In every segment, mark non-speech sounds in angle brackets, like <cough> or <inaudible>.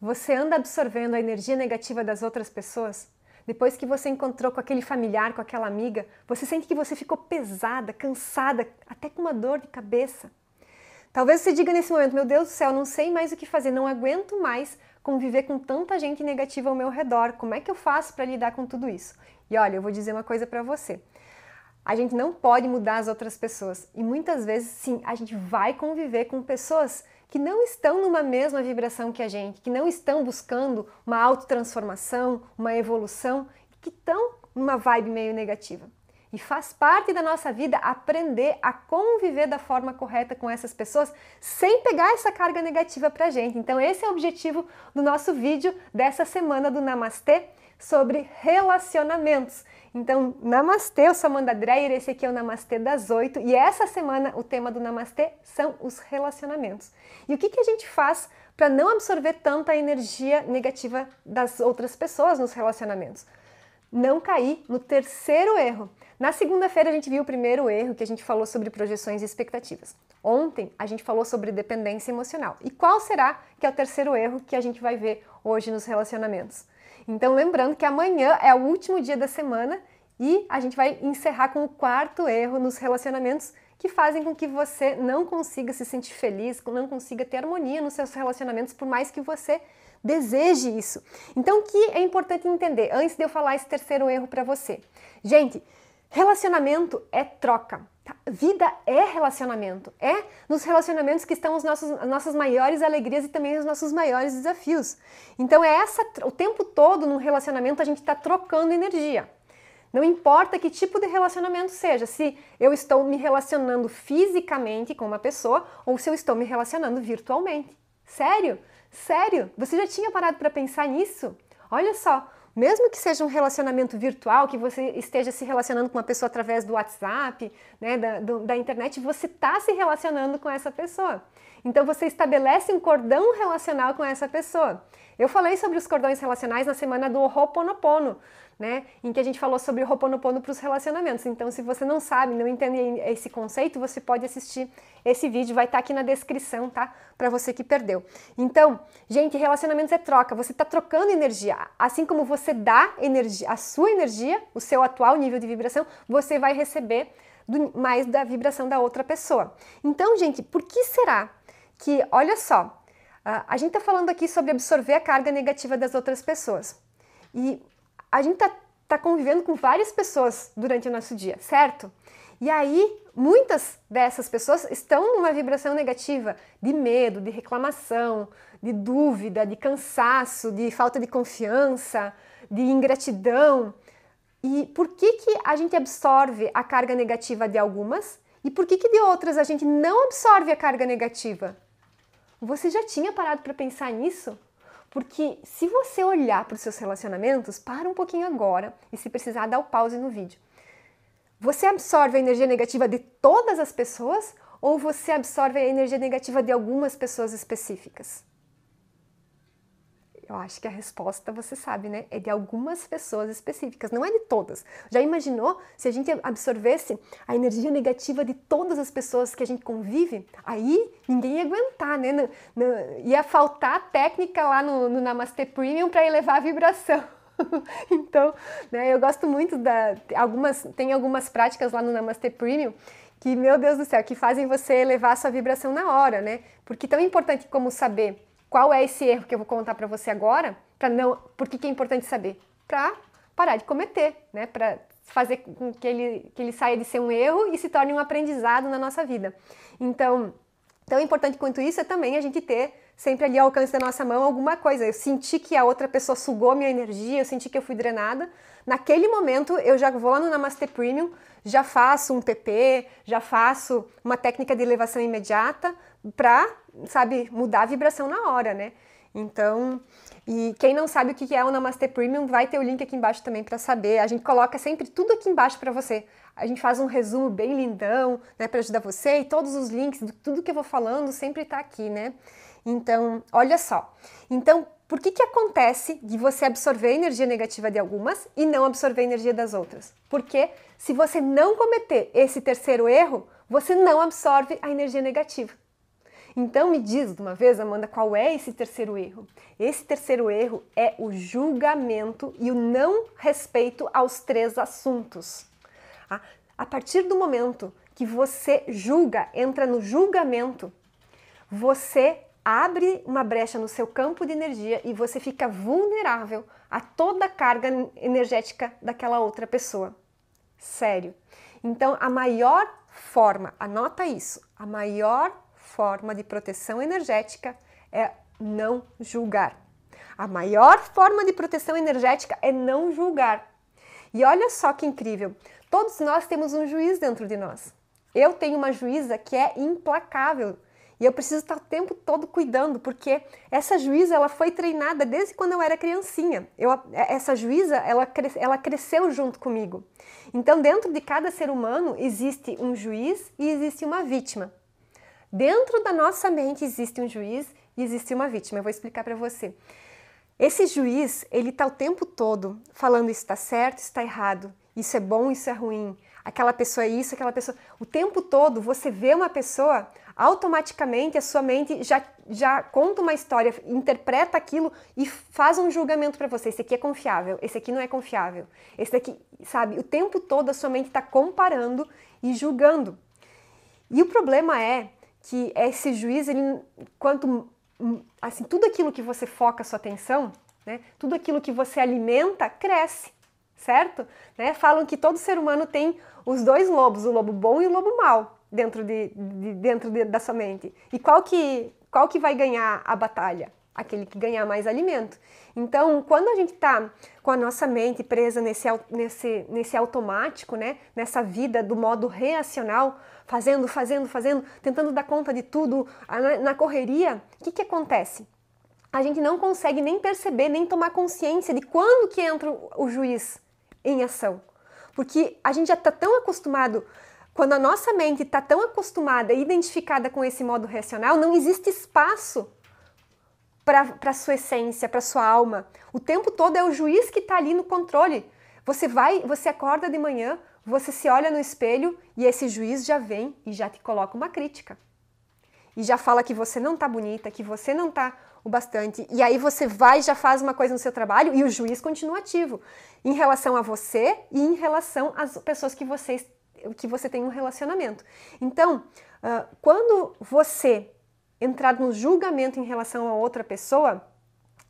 Você anda absorvendo a energia negativa das outras pessoas? Depois que você encontrou com aquele familiar, com aquela amiga, você sente que você ficou pesada, cansada, até com uma dor de cabeça. Talvez você diga nesse momento: Meu Deus do céu, não sei mais o que fazer, não aguento mais conviver com tanta gente negativa ao meu redor. Como é que eu faço para lidar com tudo isso? E olha, eu vou dizer uma coisa para você. A gente não pode mudar as outras pessoas. E muitas vezes, sim, a gente vai conviver com pessoas que não estão numa mesma vibração que a gente, que não estão buscando uma autotransformação, uma evolução, que estão numa vibe meio negativa. E faz parte da nossa vida aprender a conviver da forma correta com essas pessoas sem pegar essa carga negativa pra gente. Então, esse é o objetivo do nosso vídeo dessa semana do Namastê sobre relacionamentos. Então, Namastê, eu sou Amanda Dreyer, esse aqui é o Namastê das oito e essa semana o tema do Namastê são os relacionamentos. E o que, que a gente faz para não absorver tanta energia negativa das outras pessoas nos relacionamentos? Não cair no terceiro erro. Na segunda-feira a gente viu o primeiro erro que a gente falou sobre projeções e expectativas. Ontem a gente falou sobre dependência emocional. E qual será que é o terceiro erro que a gente vai ver hoje nos relacionamentos? Então, lembrando que amanhã é o último dia da semana e a gente vai encerrar com o quarto erro nos relacionamentos que fazem com que você não consiga se sentir feliz, não consiga ter harmonia nos seus relacionamentos, por mais que você deseje isso. Então, o que é importante entender antes de eu falar esse terceiro erro para você? Gente, relacionamento é troca. Tá? Vida é relacionamento. É nos relacionamentos que estão os nossos, as nossas maiores alegrias e também os nossos maiores desafios. Então é essa o tempo todo no relacionamento a gente está trocando energia. Não importa que tipo de relacionamento seja, se eu estou me relacionando fisicamente com uma pessoa ou se eu estou me relacionando virtualmente. Sério? Sério? Você já tinha parado para pensar nisso? Olha só, mesmo que seja um relacionamento virtual, que você esteja se relacionando com uma pessoa através do WhatsApp, né, da, do, da internet, você está se relacionando com essa pessoa. Então você estabelece um cordão relacional com essa pessoa. Eu falei sobre os cordões relacionais na semana do Ho'oponopono, né, em que a gente falou sobre o Ho'oponopono para os relacionamentos. Então, se você não sabe, não entende esse conceito, você pode assistir esse vídeo, vai estar tá aqui na descrição, tá? Para você que perdeu. Então, gente, relacionamentos é troca. Você está trocando energia. Assim como você dá energia, a sua energia, o seu atual nível de vibração, você vai receber do, mais da vibração da outra pessoa. Então, gente, por que será que, olha só, a gente está falando aqui sobre absorver a carga negativa das outras pessoas. E a gente está tá convivendo com várias pessoas durante o nosso dia, certo? E aí, muitas dessas pessoas estão numa vibração negativa de medo, de reclamação, de dúvida, de cansaço, de falta de confiança, de ingratidão. E por que, que a gente absorve a carga negativa de algumas e por que, que de outras a gente não absorve a carga negativa? Você já tinha parado para pensar nisso? Porque se você olhar para os seus relacionamentos, para um pouquinho agora e se precisar dar o pause no vídeo. Você absorve a energia negativa de todas as pessoas ou você absorve a energia negativa de algumas pessoas específicas? Eu acho que a resposta você sabe, né? É de algumas pessoas específicas, não é de todas. Já imaginou se a gente absorvesse a energia negativa de todas as pessoas que a gente convive? Aí ninguém ia aguentar, né? No, no, ia faltar técnica lá no, no Namaste Premium para elevar a vibração. <laughs> então, né, eu gosto muito da algumas tem algumas práticas lá no Namaste Premium que, meu Deus do céu, que fazem você elevar a sua vibração na hora, né? Porque tão importante como saber qual é esse erro que eu vou contar para você agora? Para não, por que é importante saber? Para parar de cometer, né? Para fazer com que ele, que ele saia de ser um erro e se torne um aprendizado na nossa vida. Então, tão importante quanto isso é também a gente ter sempre ali ao alcance da nossa mão alguma coisa. Eu senti que a outra pessoa sugou minha energia, eu senti que eu fui drenada. Naquele momento, eu já vou lá no Namaste Premium, já faço um PP, já faço uma técnica de elevação imediata para sabe, mudar a vibração na hora, né? Então, e quem não sabe o que é o Namaste Premium, vai ter o link aqui embaixo também para saber. A gente coloca sempre tudo aqui embaixo para você. A gente faz um resumo bem lindão, né, para ajudar você e todos os links, tudo que eu vou falando sempre está aqui, né? Então, olha só. Então, por que que acontece de você absorver a energia negativa de algumas e não absorver a energia das outras? Porque se você não cometer esse terceiro erro, você não absorve a energia negativa. Então me diz de uma vez, Amanda, qual é esse terceiro erro? Esse terceiro erro é o julgamento e o não respeito aos três assuntos. Ah, a partir do momento que você julga, entra no julgamento, você abre uma brecha no seu campo de energia e você fica vulnerável a toda a carga energética daquela outra pessoa. Sério. Então, a maior forma, anota isso, a maior forma de proteção energética é não julgar. A maior forma de proteção energética é não julgar. E olha só que incrível, todos nós temos um juiz dentro de nós. Eu tenho uma juíza que é implacável e eu preciso estar o tempo todo cuidando, porque essa juíza ela foi treinada desde quando eu era criancinha. Eu, essa juíza ela, ela cresceu junto comigo. Então, dentro de cada ser humano existe um juiz e existe uma vítima. Dentro da nossa mente existe um juiz e existe uma vítima. Eu vou explicar para você. Esse juiz, ele está o tempo todo falando isso está certo, está errado, isso é bom, isso é ruim, aquela pessoa é isso, aquela pessoa. O tempo todo você vê uma pessoa, automaticamente a sua mente já, já conta uma história, interpreta aquilo e faz um julgamento para você. Esse aqui é confiável, esse aqui não é confiável. Esse daqui, sabe, o tempo todo a sua mente está comparando e julgando. E o problema é que esse juiz, ele, quanto assim, tudo aquilo que você foca a sua atenção, né, tudo aquilo que você alimenta, cresce certo? Né? Falam que todo ser humano tem os dois lobos, o lobo bom e o lobo mau, dentro, de, de dentro de, da sua mente. E qual que, qual que vai ganhar a batalha? Aquele que ganhar mais alimento. Então, quando a gente está com a nossa mente presa nesse, nesse, nesse automático, né? nessa vida do modo reacional, fazendo, fazendo, fazendo, tentando dar conta de tudo, na, correria, o que, que acontece? A gente não consegue nem perceber, nem tomar consciência de quando que entra o juiz em ação. Porque a gente já está tão acostumado, quando a nossa mente está tão acostumada e identificada com esse modo racional, não existe espaço para sua essência, para sua alma. O tempo todo é o juiz que está ali no controle. Você vai, você acorda de manhã, você se olha no espelho e esse juiz já vem e já te coloca uma crítica. E já fala que você não está bonita, que você não está o bastante. E aí você vai já faz uma coisa no seu trabalho e o juiz continua ativo em relação a você e em relação às pessoas que você, que você tem um relacionamento. Então, uh, quando você entrar no julgamento em relação a outra pessoa,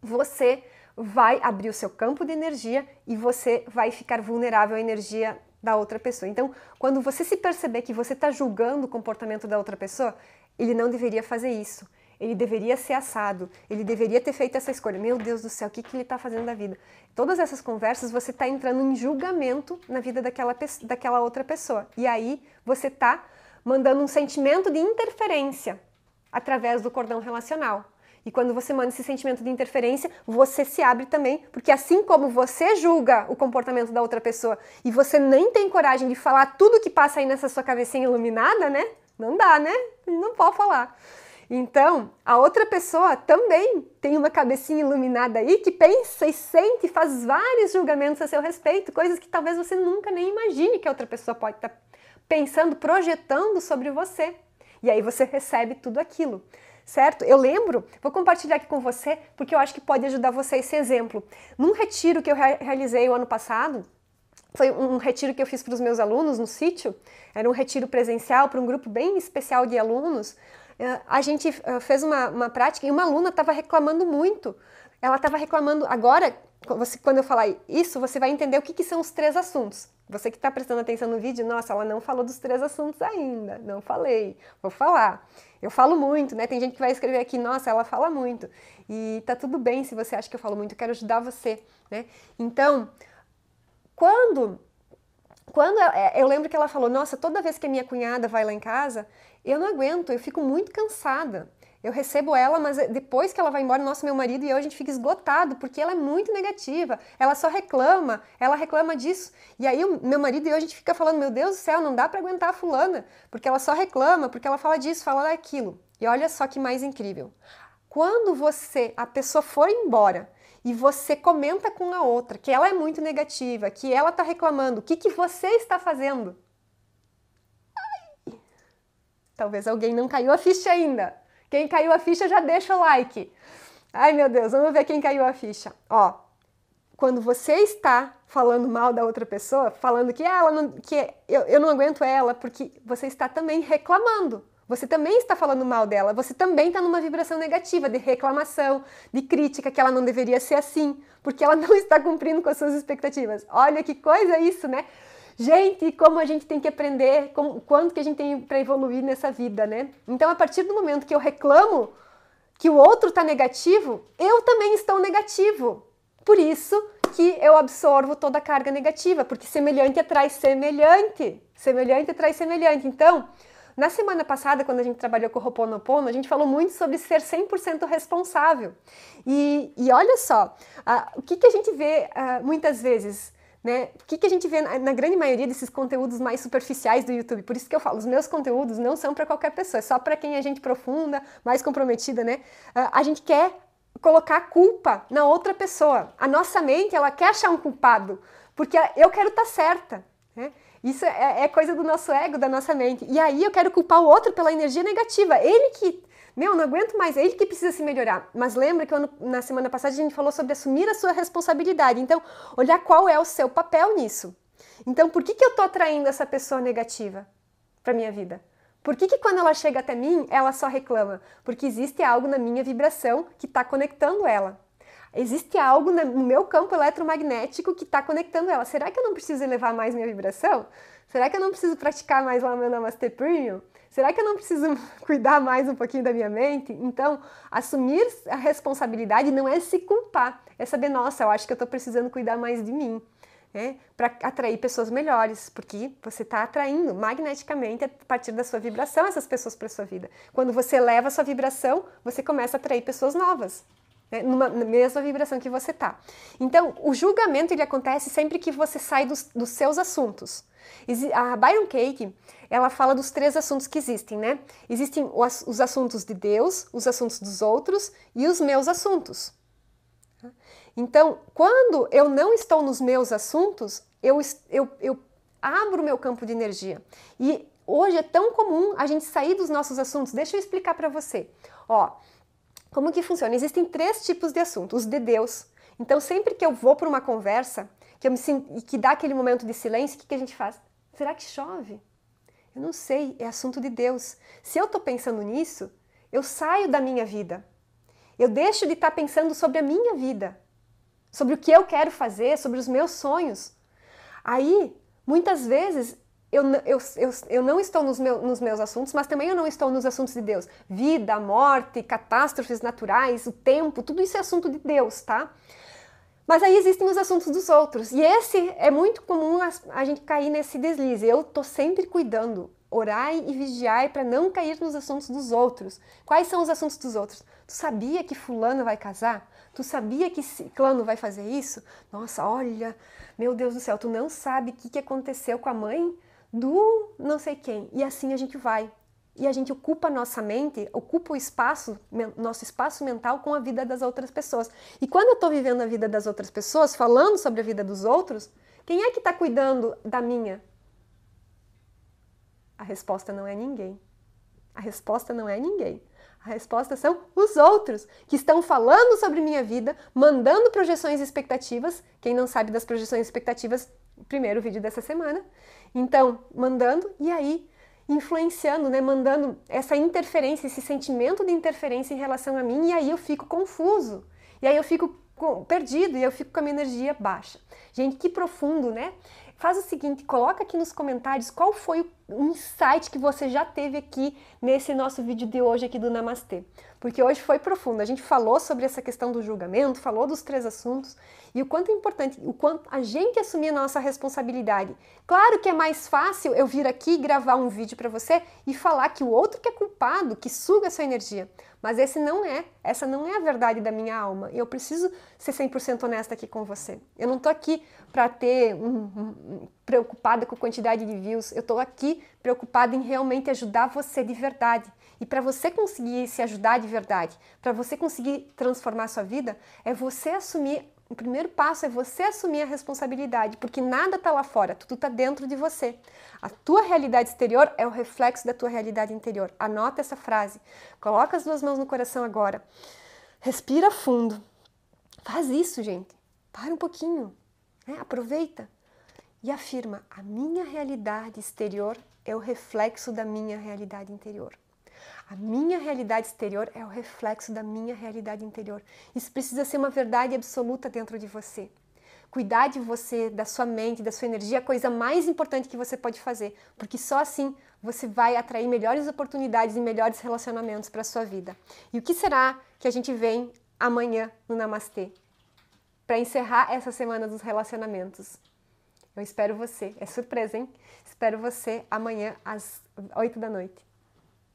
você vai abrir o seu campo de energia e você vai ficar vulnerável à energia da outra pessoa. Então, quando você se perceber que você está julgando o comportamento da outra pessoa, ele não deveria fazer isso ele deveria ser assado, ele deveria ter feito essa escolha. Meu Deus do céu, o que, que ele está fazendo da vida? Todas essas conversas você está entrando em julgamento na vida daquela, daquela outra pessoa. E aí você está mandando um sentimento de interferência através do cordão relacional. E quando você manda esse sentimento de interferência, você se abre também, porque assim como você julga o comportamento da outra pessoa e você nem tem coragem de falar tudo que passa aí nessa sua cabecinha iluminada, né? Não dá, né? Não pode falar. Então, a outra pessoa também tem uma cabecinha iluminada aí que pensa e sente e faz vários julgamentos a seu respeito, coisas que talvez você nunca nem imagine que a outra pessoa pode estar tá pensando, projetando sobre você. E aí você recebe tudo aquilo, certo? Eu lembro, vou compartilhar aqui com você, porque eu acho que pode ajudar você esse exemplo. Num retiro que eu realizei o ano passado, foi um retiro que eu fiz para os meus alunos no sítio, era um retiro presencial para um grupo bem especial de alunos, é, a gente é, fez uma, uma prática e uma aluna estava reclamando muito. Ela estava reclamando. Agora, quando eu falar isso, você vai entender o que, que são os três assuntos. Você que está prestando atenção no vídeo, nossa, ela não falou dos três assuntos ainda. Não falei. Vou falar. Eu falo muito, né? Tem gente que vai escrever aqui, nossa, ela fala muito. E tá tudo bem se você acha que eu falo muito, eu quero ajudar você, né? Então, quando quando eu, é, lembro que ela falou, nossa, toda vez que a minha cunhada vai lá em casa, eu não aguento, eu fico muito cansada. Eu recebo ela, mas depois que ela vai embora, nosso meu marido e eu, a gente fica esgotado, porque ela é muito negativa, ela só reclama, ela reclama disso. E aí meu marido e eu, a gente fica falando, meu Deus do céu, não dá para aguentar a fulana, porque ela só reclama, porque ela fala disso, fala daquilo. E olha só que mais incrível. Quando você, a pessoa for embora, e você comenta com a outra que ela é muito negativa, que ela está reclamando, o que, que você está fazendo? Ai. Talvez alguém não caiu a ficha ainda. Quem caiu a ficha já deixa o like. Ai meu Deus, vamos ver quem caiu a ficha. Ó, quando você está falando mal da outra pessoa, falando que ela não, que eu, eu não aguento ela, porque você está também reclamando. Você também está falando mal dela, você também está numa vibração negativa de reclamação, de crítica, que ela não deveria ser assim, porque ela <laughs> não está cumprindo com as suas expectativas. Olha que coisa isso, né? Gente, como a gente tem que aprender, como, quanto que a gente tem para evoluir nessa vida, né? Então, a partir do momento que eu reclamo que o outro está negativo, eu também estou negativo. Por isso que eu absorvo toda a carga negativa, porque semelhante atrai semelhante, semelhante atrai semelhante. Então, na semana passada, quando a gente trabalhou com o Ho'oponopono, a gente falou muito sobre ser 100% responsável. E, e olha só, o que, que a gente vê uh, muitas vezes, né? O que, que a gente vê na, na, grande maioria desses conteúdos mais superficiais do YouTube? Por isso que eu falo, os meus conteúdos não são para qualquer pessoa, é só para quem é gente profunda, mais comprometida, né? Uh, a gente quer colocar culpa na outra pessoa. A nossa mente, ela quer achar um culpado, porque eu quero estar tá certa, né? Isso é, é, coisa do nosso ego, da nossa mente. E aí eu quero culpar o outro pela energia negativa. Ele que, meu, não aguento mais, ele que precisa se melhorar. Mas lembra que eu, na semana passada a gente falou sobre assumir a sua responsabilidade. Então, olhar qual é o seu papel nisso. Então, por que, que eu estou atraindo essa pessoa negativa para minha vida? Por que, que quando ela chega até mim, ela só reclama? Porque existe algo na minha vibração que está conectando ela. Existe algo no meu campo eletromagnético que está conectando ela. Será que eu não preciso elevar mais minha vibração? Será que eu não preciso praticar mais lá meu Namastê Premium? Será que eu não preciso <laughs> cuidar mais um pouquinho da minha mente? Então, assumir a responsabilidade não é se culpar, é saber, nossa, eu acho que eu estou precisando cuidar mais de mim. Né? Para atrair pessoas melhores, porque você está atraindo magneticamente a partir da sua vibração essas pessoas para sua vida. Quando você eleva a sua vibração, você começa a atrair pessoas novas né, numa na mesma vibração que você tá. Então, o julgamento ele acontece sempre que você sai dos, dos seus assuntos. A Byron Cake, ela fala dos três assuntos que existem, né? Existem os, os assuntos de Deus, os assuntos dos outros e os meus assuntos. Então, quando eu não estou nos meus assuntos, eu, eu, eu abro meu campo de energia. E hoje é tão comum a gente sair dos nossos assuntos. Deixa eu explicar para você. Ó, como que funciona? Existem três tipos de assuntos. Os de Deus. Então, sempre que eu vou para uma conversa, que eu me sinto, que dá aquele momento de silêncio, o que, que a gente faz? Será que chove? Eu não sei, é assunto de Deus. Se eu estou pensando nisso, eu saio da minha vida. Eu deixo de estar tá pensando sobre a minha vida, sobre o que eu quero fazer, sobre os meus sonhos. Aí, muitas vezes, eu, eu, eu, eu não estou nos, meu, nos meus assuntos, mas também eu não estou nos assuntos de Deus. Vida, morte, catástrofes naturais, o tempo, tudo isso é assunto de Deus, tá? Mas aí existem os assuntos dos outros. E esse é muito comum a, a gente cair nesse deslize. Eu tô sempre cuidando. Orai e vigiai para não cair nos assuntos dos outros. Quais são os assuntos dos outros? Tu sabia que fulano vai casar? Tu sabia que ciclano vai fazer isso? Nossa, olha, meu Deus do céu, tu não sabe o que, que aconteceu com a mãe do não sei quem. E assim a gente vai. E a gente ocupa nossa mente, ocupa o espaço, nosso espaço mental com a vida das outras pessoas. E quando eu estou vivendo a vida das outras pessoas, falando sobre a vida dos outros, quem é que está cuidando da minha? A resposta não é ninguém. A resposta não é ninguém. A resposta são os outros que estão falando sobre minha vida, mandando projeções e expectativas. Quem não sabe das projeções e expectativas, primeiro vídeo dessa semana. Então, mandando e aí influenciando, né, mandando essa interferência, esse sentimento de interferência em relação a mim, e aí eu fico confuso. E aí eu fico perdido e eu fico com a minha energia baixa. Gente, que profundo, né? Faz o seguinte, coloca aqui nos comentários qual foi o insight que você já teve aqui nesse nosso vídeo de hoje aqui do Namastê. Porque hoje foi profundo. A gente falou sobre essa questão do julgamento, falou dos três assuntos e o quanto é importante, o quanto a gente assumir a nossa responsabilidade. Claro que é mais fácil eu vir aqui gravar um vídeo para você e falar que o outro que é culpado, que suga a sua energia. Mas esse não é, essa não é a verdade da minha alma. Eu preciso ser 100% honesta aqui com você. Eu não tô aqui para ter um, um, preocupada com a quantidade de views. Eu estou aqui preocupada em realmente ajudar você de verdade. E para você conseguir se ajudar de verdade, para você conseguir transformar sua vida, é você assumir O primeiro passo é você assumir a responsabilidade, porque nada está lá fora, tudo está dentro de você. A tua realidade exterior é o reflexo da tua realidade interior. Anota essa frase. Coloca as duas mãos no coração agora. Respira fundo. Faz isso, gente. Para um pouquinho. Né? Aproveita. E afirma: a minha realidade exterior é o reflexo da minha realidade interior. A minha realidade exterior é o reflexo da minha realidade interior. Isso precisa ser uma verdade absoluta dentro de você. Cuidar de você, da sua mente, da sua energia é a coisa mais importante que você pode fazer, porque só assim você vai atrair melhores oportunidades e melhores relacionamentos para a sua vida. E o que será que a gente vem amanhã no Namastê? Para encerrar essa semana dos relacionamentos. Eu espero você. É surpresa, hein? Espero você amanhã às 8 da noite.